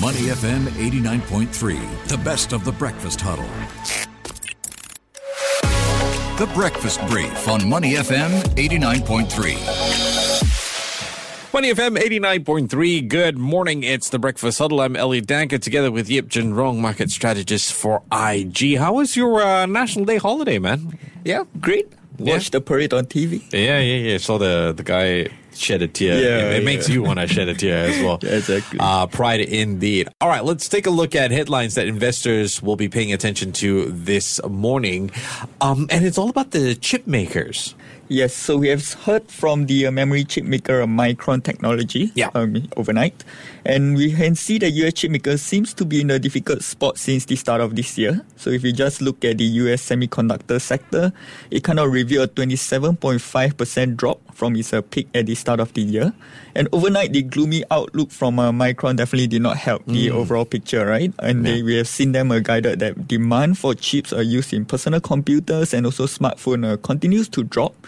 Money FM 89.3, the best of the breakfast huddle. The Breakfast Brief on Money FM 89.3. Money FM 89.3. Good morning. It's the Breakfast Huddle. I'm Elliot Danker together with Yeap Jun Rong, market strategist for IG. How was your uh, National Day holiday, man? Yeah, great. Yeah. Watch the parade on TV. Yeah, yeah, yeah. Saw the, the guy shed a tear. Yeah, it, it makes you want to shed a tear as well. Exactly. Uh, pride indeed. All right, let's take a look at headlines that investors will be paying attention to this morning. Um, and it's all about the chip makers. Yes, so we have heard from the uh, memory chip maker uh, Micron Technology Yeah. um, overnight, and we can see the US chip maker seems to be in a difficult spot since the start of this year. So if you just look at the US semiconductor sector, it kind of revealed a 27.5% drop from its uh, peak at the start of the year. And overnight, the gloomy outlook from uh, Micron definitely did not help the overall picture, right? And they, we have seen them uh, guided that demand for chips are used in personal computers and also smartphone uh, continues to drop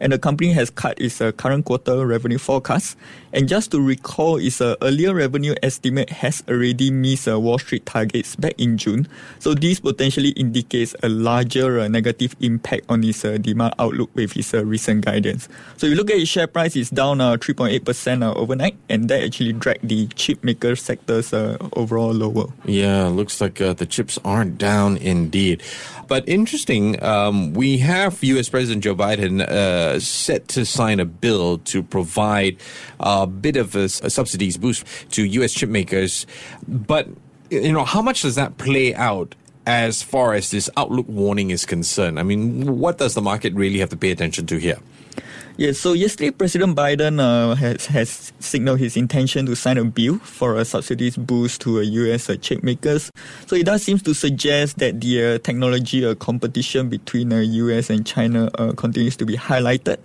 and the company has cut its uh, current quarter revenue forecast. And just to recall, its uh, earlier revenue estimate has already missed uh, Wall Street targets back in June. So this potentially indicates a larger uh, negative impact on its uh, demand outlook with its uh, recent guidance. So you look at its share price, it's down uh, 3.8% uh, overnight, and that actually dragged the chip maker sector's uh, overall lower. Yeah, looks like uh, the chips aren't down indeed. But interesting, um, we have U.S. President Joe Biden uh, Uh, set to sign a bill to provide a bit of a, a subsidies boost to U.S. chip makers. But you know, how much does that play out? As far as this outlook warning is concerned, I mean, what does the market really have to pay attention to here? Yeah, so yesterday President Biden uh, has has signaled his intention to sign a bill for a subsidies boost to uh, U.S. Uh, chip makers. So it does seem to suggest that the uh, technology uh, competition between uh, U.S. and China uh, continues to be highlighted,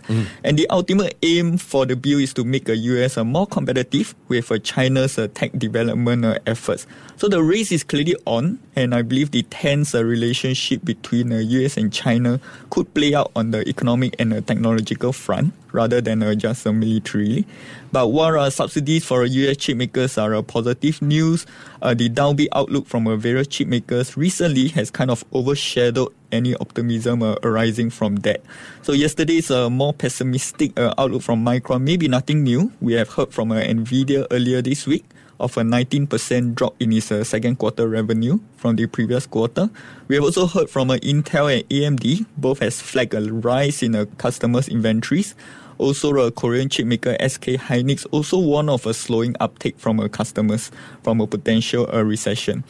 and the ultimate aim for the bill is to make uh, U.S. Uh, more competitive with uh, China's uh, tech development uh, efforts. So the race is clearly on, and I believe the tense uh, relationship between uh, U.S. and China could play out on the economic and uh, technological front rather than uh, just militarily. But while uh, subsidies for U.S. chip makers are uh, positive news, uh, the downbeat outlook from uh, various chip makers recently has kind of overshadowed any optimism uh, arising from that. So yesterday's uh, more pessimistic uh, outlook from Micron may be nothing new. We have heard from uh, Nvidia earlier this week of a 19% drop in its uh, second quarter revenue from the previous quarter. We have also heard from uh, Intel and AMD, both has flagged a rise in uh, customers' inventories. Also, uh, Korean chipmaker SK Hynix also warned of a slowing uptake from uh, customers from a potential uh, recession.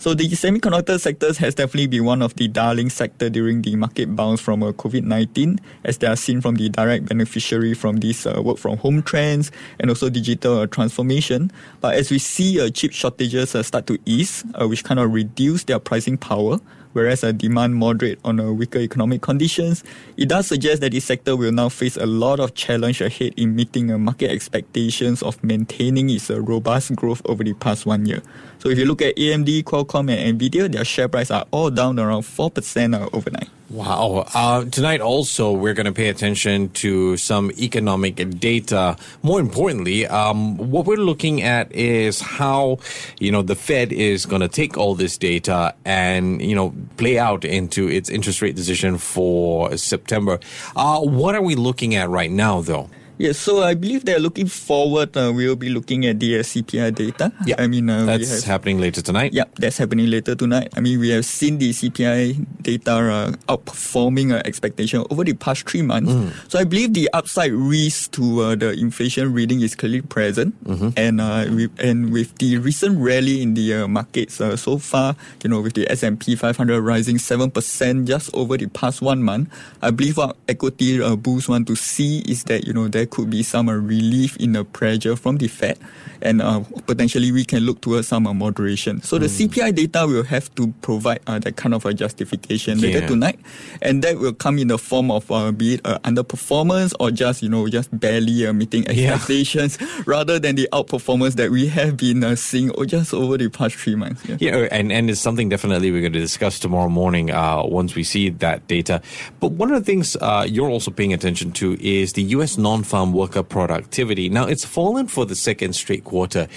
So the semiconductor sectors has definitely been one of the darling sector during the market bounce from uh, COVID-19 as they are seen from the direct beneficiary from these uh, work from home trends and also digital uh, transformation. But as we see uh, chip shortages uh, start to ease, uh, which kind of reduce their pricing power, whereas uh, demand moderate on uh, weaker economic conditions, it does suggest that this sector will now face a lot of challenge ahead in meeting uh, market expectations of maintaining its robust growth over the past one year. So if you look at AMD, Qualcomm, and Nvidia, their share price are all down around four percent uh, overnight. Wow. Uh, tonight also, we're going to pay attention to some economic data. More importantly, um, what we're looking at is how, you know, the Fed is going to take all this data and, you know, play out into its interest rate decision for September. Uh, what are we looking at right now, though? Yes, so I believe they're looking forward. Uh, we'll be looking at the uh, CPI data. Yeah, I mean, uh, that's have, happening later tonight. Yeah, that's happening later tonight. I mean, we have seen the CPI data uh, outperforming uh, expectation over the past three months. So I believe the upside risk to uh, the inflation reading is clearly present. And uh, with, and with the recent rally in the uh, markets uh, so far, you know, with the S&P 500 rising 7% just over the past one month, I believe what equity uh, bulls want to see is that, you know, there could be some uh, relief in the pressure from the Fed and uh, potentially we can look towards some uh, moderation. So the CPI data will have to provide uh, that kind of a justification Yeah. later tonight, and that will come in the form of uh, be it uh, underperformance or just you know just barely uh, meeting Yeah. expectations, rather than the outperformance that we have been uh, seeing or just over the past three months. Yeah. Yeah, and, and it's something definitely we're going to discuss tomorrow morning uh, once we see that data. But one of the things uh, you're also paying attention to is the U.S. non-farm non-farm worker productivity. Now, it's fallen for the second straight quarter.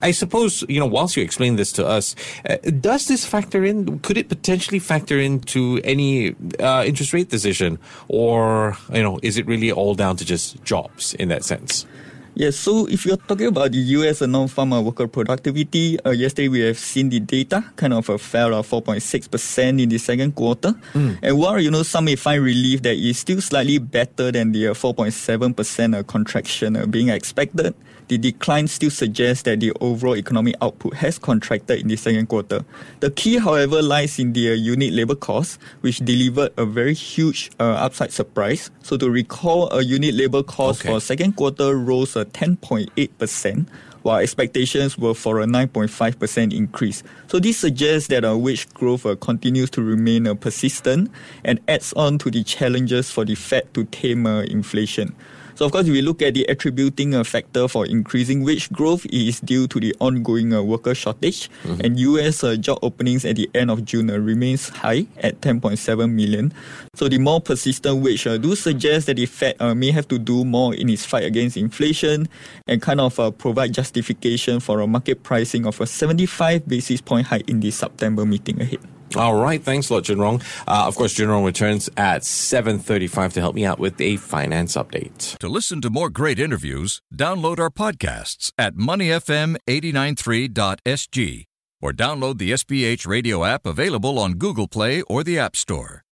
I suppose, you know, whilst you explain this to us, uh, does this factor in, could it potentially factor into any uh, interest rate decision? Or, you know, is it really all down to just jobs in that sense? Yes, so if you're talking about the US non-farm worker productivity, uh, yesterday we have seen the data kind of a fell of 4.6% in the second quarter. Mm. And while, you know, some may find relief that it's still slightly better than the 4.7% uh, contraction uh, being expected, the decline still suggests that the overall economic output has contracted in the second quarter. The key, however, lies in the uh, unit labor cost, which delivered a very huge uh, upside surprise. So to recall, a unit labor cost okay. for second quarter rose uh, 10.8%, while expectations were for a 9.5% increase. So this suggests that uh, wage growth uh, continues to remain uh, persistent and adds on to the challenges for the Fed to tame uh, inflation. So, of course, if we look at the attributing a factor for increasing wage growth, it is due to the ongoing uh, worker shortage. Mm-hmm. And US uh, job openings at the end of June uh, remains high at 10.7 million. So, the more persistent wage uh, do suggest that the Fed uh, may have to do more in its fight against inflation and kind of uh, provide justification for a market pricing of a 75 basis point hike in the September meeting ahead. All right, thanks a lot, Junrong. Uh, of course, Junrong returns at 7.35 to help me out with a finance update. To listen to more great interviews, download our podcasts at moneyfm893.sg or download the SPH radio app available on Google Play or the App Store.